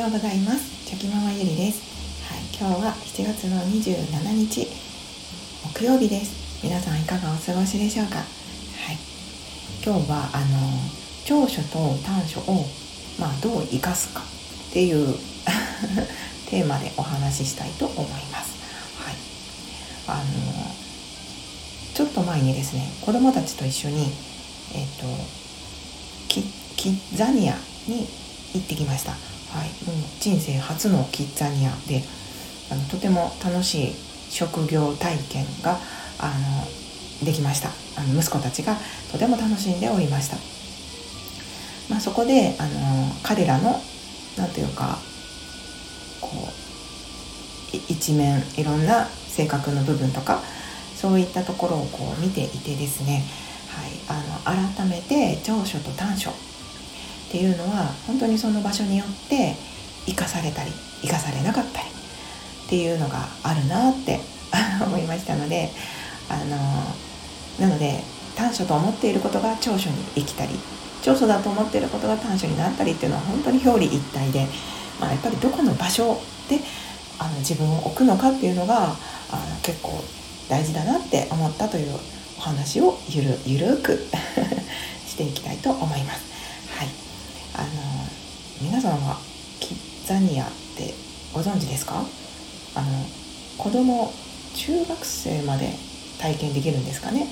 ようございます。チョキママゆりです、はい、今日は7月の27日木曜日です。皆さんいかがお過ごしでしょうか？はい。今日はあの長所と短所をまあどう生かすか？っていう テーマでお話ししたいと思います。はい。あのちょっと前にですね子供たちと一緒にえっ、ー、とキキッザニアに行ってきました。はい、もう人生初のキッザニアであのとても楽しい職業体験があのできました。あの息子たちがとても楽しんでおりました、まあ、そこであの彼らの何ていうかこう一面いろんな性格の部分とかそういったところをこう見ていてですね、はい、あの改めて長所と短所っていうのは本当にその場所によって生かされたり生かされなかったりっていうのがあるなって 思いましたのであのなので短所と思っていることが長所に生きたり長所だと思っていることが短所になったりっていうのは本当に表裏一体で、まあ、やっぱりどこの場所であの自分を置くのかっていうのがあの結構大事だなって思ったというお話をゆるゆるく していきたいと思います。あの皆さんはキッザニアってご存知ですか？あの子供中学生まで体験できるんですかね？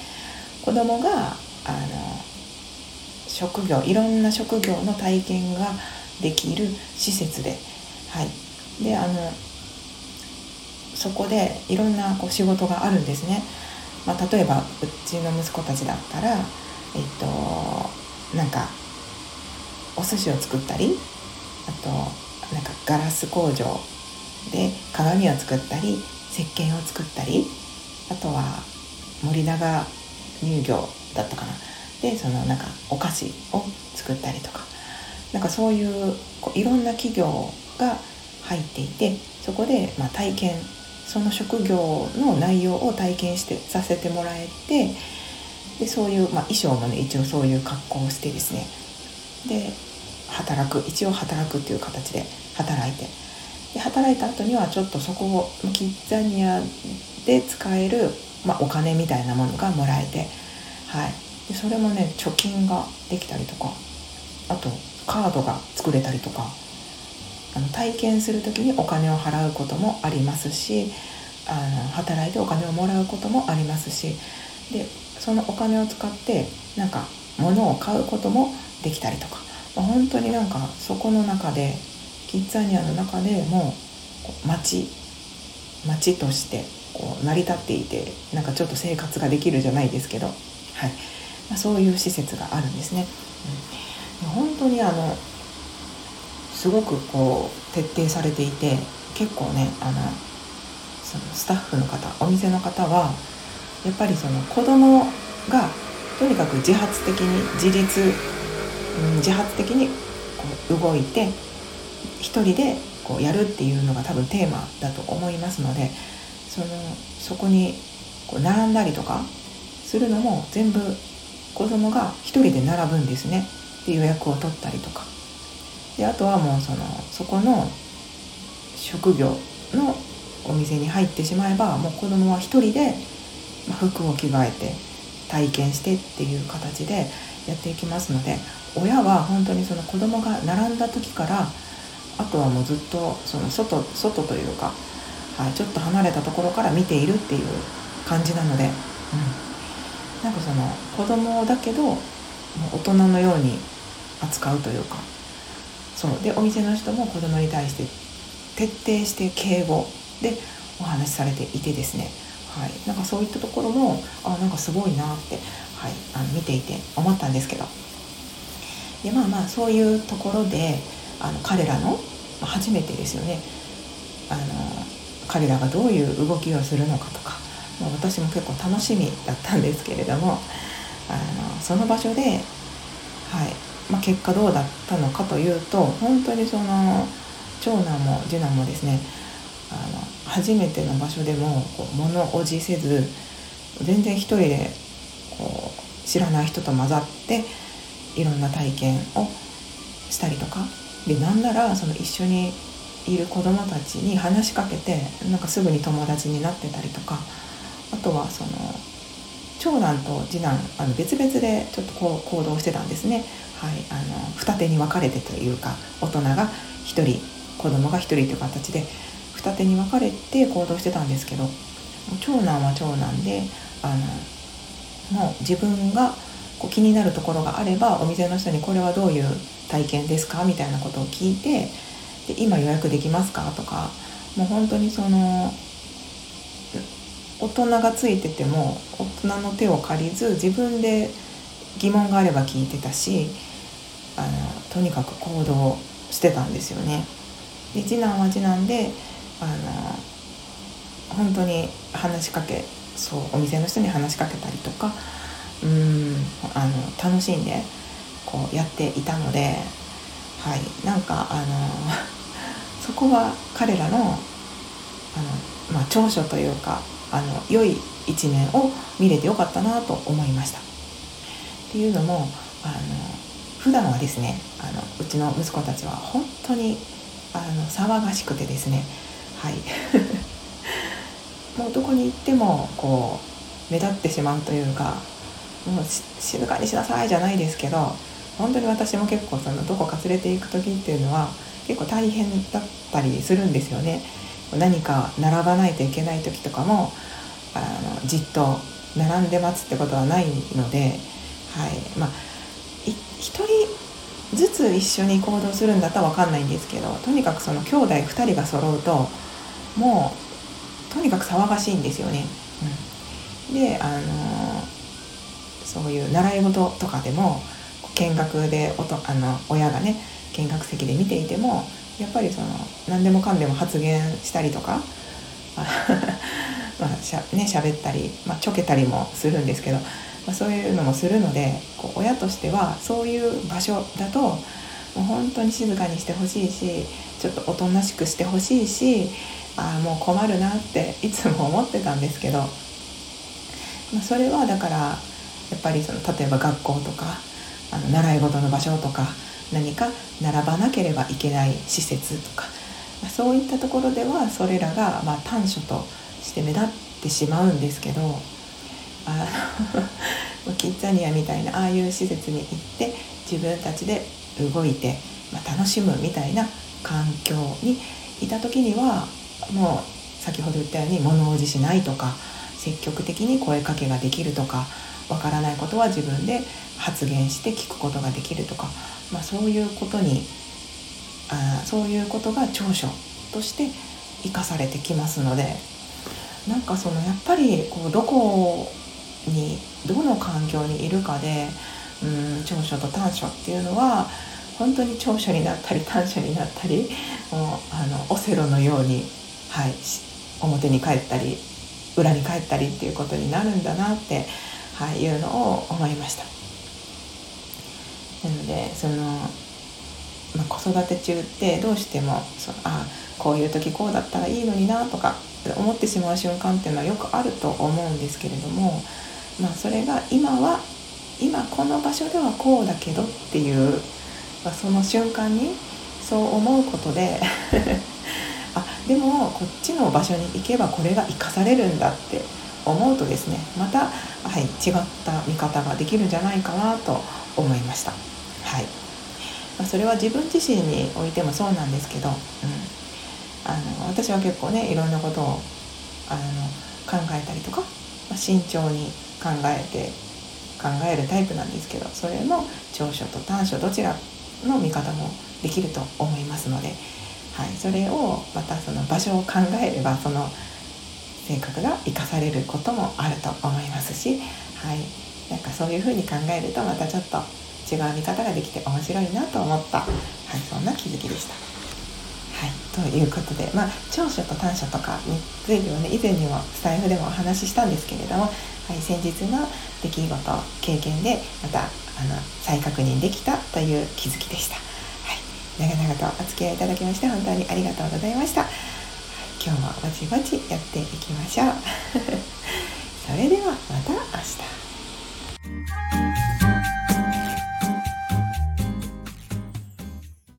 子供があの職業いろんな職業の体験ができる施設ではい。であのそこでいろんなこう仕事があるんですね、まあ、例えばうちの息子たちだったらえっとなんかお寿司を作ったりあとなんかガラス工場で鏡を作ったり石鹸を作ったりあとは森永乳業だったかな。でそのなんかお菓子を作ったりとか。なんかそういうこういろんな企業が入っていてそこでま体験その職業の内容を体験してさせてもらえてでそういう、まあ、衣装もね一応そういう格好をしてですねで働く。一応働くっていう形で働いて。で働いた後にはちょっとそこをキッザニアで使える、まあ、お金みたいなものがもらえて、はい、でそれもね貯金ができたりとか。あとカードが作れたりとか。あの体験する時にお金を払うこともありますしあの働いてお金をもらうこともありますし。でそのお金を使ってなんか物を買うこともできたりとか。本当になんかそこの中でキッザニアの中でもう町町としてこう成り立っていてなんかちょっと生活ができるじゃないですけど、はい。まあ、そういう施設があるんですね。うん、本当にあのすごくこう徹底されていて結構ねあのそのスタッフの方お店の方はやっぱりその子供がとにかく自発的に自立自発的にこう動いて一人でこうやるっていうのが多分テーマだと思いますのでそのそこにこう並んだりとかするのも全部子供が一人で並ぶんですね。で予約を取ったりとか。であとはもうそのそこの職業のお店に入ってしまえばもう子供は一人で服を着替えて体験してっていう形でやっていきますので親は本当にその子供が並んだ時からあとはもうずっとその外外というか、はい、ちょっと離れたところから見ているっていう感じなので、うん、なんかその子供だけどもう大人のように扱うというかそう。でお店の人も子供に対して徹底して敬語でお話しされていてですね、はい、なんかそういったところもあなんかすごいなって、はい、あの見ていて思ったんですけど。でまあまあそういうところであの彼らの、まあ、初めてですよね。あの彼らがどういう動きをするのかとか、まあ、私も結構楽しみだったんですけれどもあのその場所で、はい。まあ、結果どうだったのかというと本当にその長男も次男もですねあの初めての場所でもこう物おじせず全然一人でこう知らない人と混ざっていろんな体験をしたりとか。でなんならその一緒にいる子どもたちに話しかけてなんかすぐに友達になってたりとか。あとはその長男と次男あの別々でちょっとこう行動してたんですね、はい、あの二手に分かれてというか大人が1人子供が1人という形で二手に分かれて行動してたんですけど長男は長男であのもう自分がこう気になるところがあればお店の人にこれはどういう体験ですかみたいなことを聞いてで今予約できますかとかもう本当にその大人がついてても大人の手を借りず自分で疑問があれば聞いてたしあのとにかく行動してたんですよね。で次男は次男であの本当に話しかけそうお店の人に話しかけたりとかうんあの楽しんでこうやっていたので、はい、なんかあの そこは彼らのあの、まあ、長所というかあの良い一面を見れてよかったなと思いました。っていうのもあの普段はですねあのうちの息子たちは本当にあの騒がしくてですねはい もうどこに行ってもこう目立ってしまうというかもう静かにしなさいじゃないですけど本当に私も結構そのどこか連れて行く時っていうのは結構大変だったりするんですよね。何か並ばないといけない時とかもあのじっと並んで待つってことはないので、はいまあ、1人ずつ一緒に行動するんだったら分かんないんですけどとにかくその兄弟2人が揃うともうとにかく騒がしいんですよね。うん、であのそういう習い事とかでも見学でおとあの親がね見学席で見ていてもやっぱりその何でもかんでも発言したりとか まあしゃね喋ったり、まあ、ちょけたりもするんですけど、まあ、そういうのもするのでこう親としてはそういう場所だともう本当に静かにしてほしいしちょっとおとなしくしてほしいしああもう困るなっていつも思ってたんですけど、まあ、それはだからやっぱりその例えば学校とかあの習い事の場所とか何か並ばなければいけない施設とか、まあ、そういったところではそれらがま短所として目立ってしまうんですけどあの キッザニアみたいなああいう施設に行って自分たちで動いて、まあ、楽しむみたいな環境にいた時にはもう先ほど言ったように物おじしないとか積極的に声かけができるとかわからないことは自分で発言して聞くことができるとかまあ、そういうことにあそういうことが長所として生かされてきますのでなんかそのやっぱりこうどこにどの環境にいるかでうん長所と短所っていうのは本当に長所になったり短所になったりもうあのオセロのように、はい、表に帰ったり裏に帰ったりっていうことになるんだなって、はい、いうのを思いました。なのでその、まあ、子育て中ってどうしてもそのあこういう時こうだったらいいのになとか思ってしまう瞬間っていうのはよくあると思うんですけれども、まあ、それが今は今この場所ではこうだけどっていう、まあ、その瞬間にそう思うことで あでもこっちの場所に行けばこれが生かされるんだって思うとですねまた、はい、違った見方ができるんじゃないかなと思いました。はい。まあ、それは自分自身においてもそうなんですけど、うん、あの私は結構ねいろんなことをあの考えたりとか、まあ、慎重に考えて考えるタイプなんですけどそれも長所と短所どちらの見方もできると思いますので、はい、それをまたその場所を考えればその性格が生かされることもあると思いますし、はい、なんかそういうふうに考えるとまたちょっと違う見方ができて面白いなと思った、はい、そんな気づきでした。はい、ということで、まあ、長所と短所とかについてはね以前にもスタイフでもお話ししたんですけれども、はい、先日の出来事経験でまたあの再確認できたという気づきでした。長々とお付き合いいただきまして本当にありがとうございました。今日もぼちぼちやっていきましょう。それではまた明日。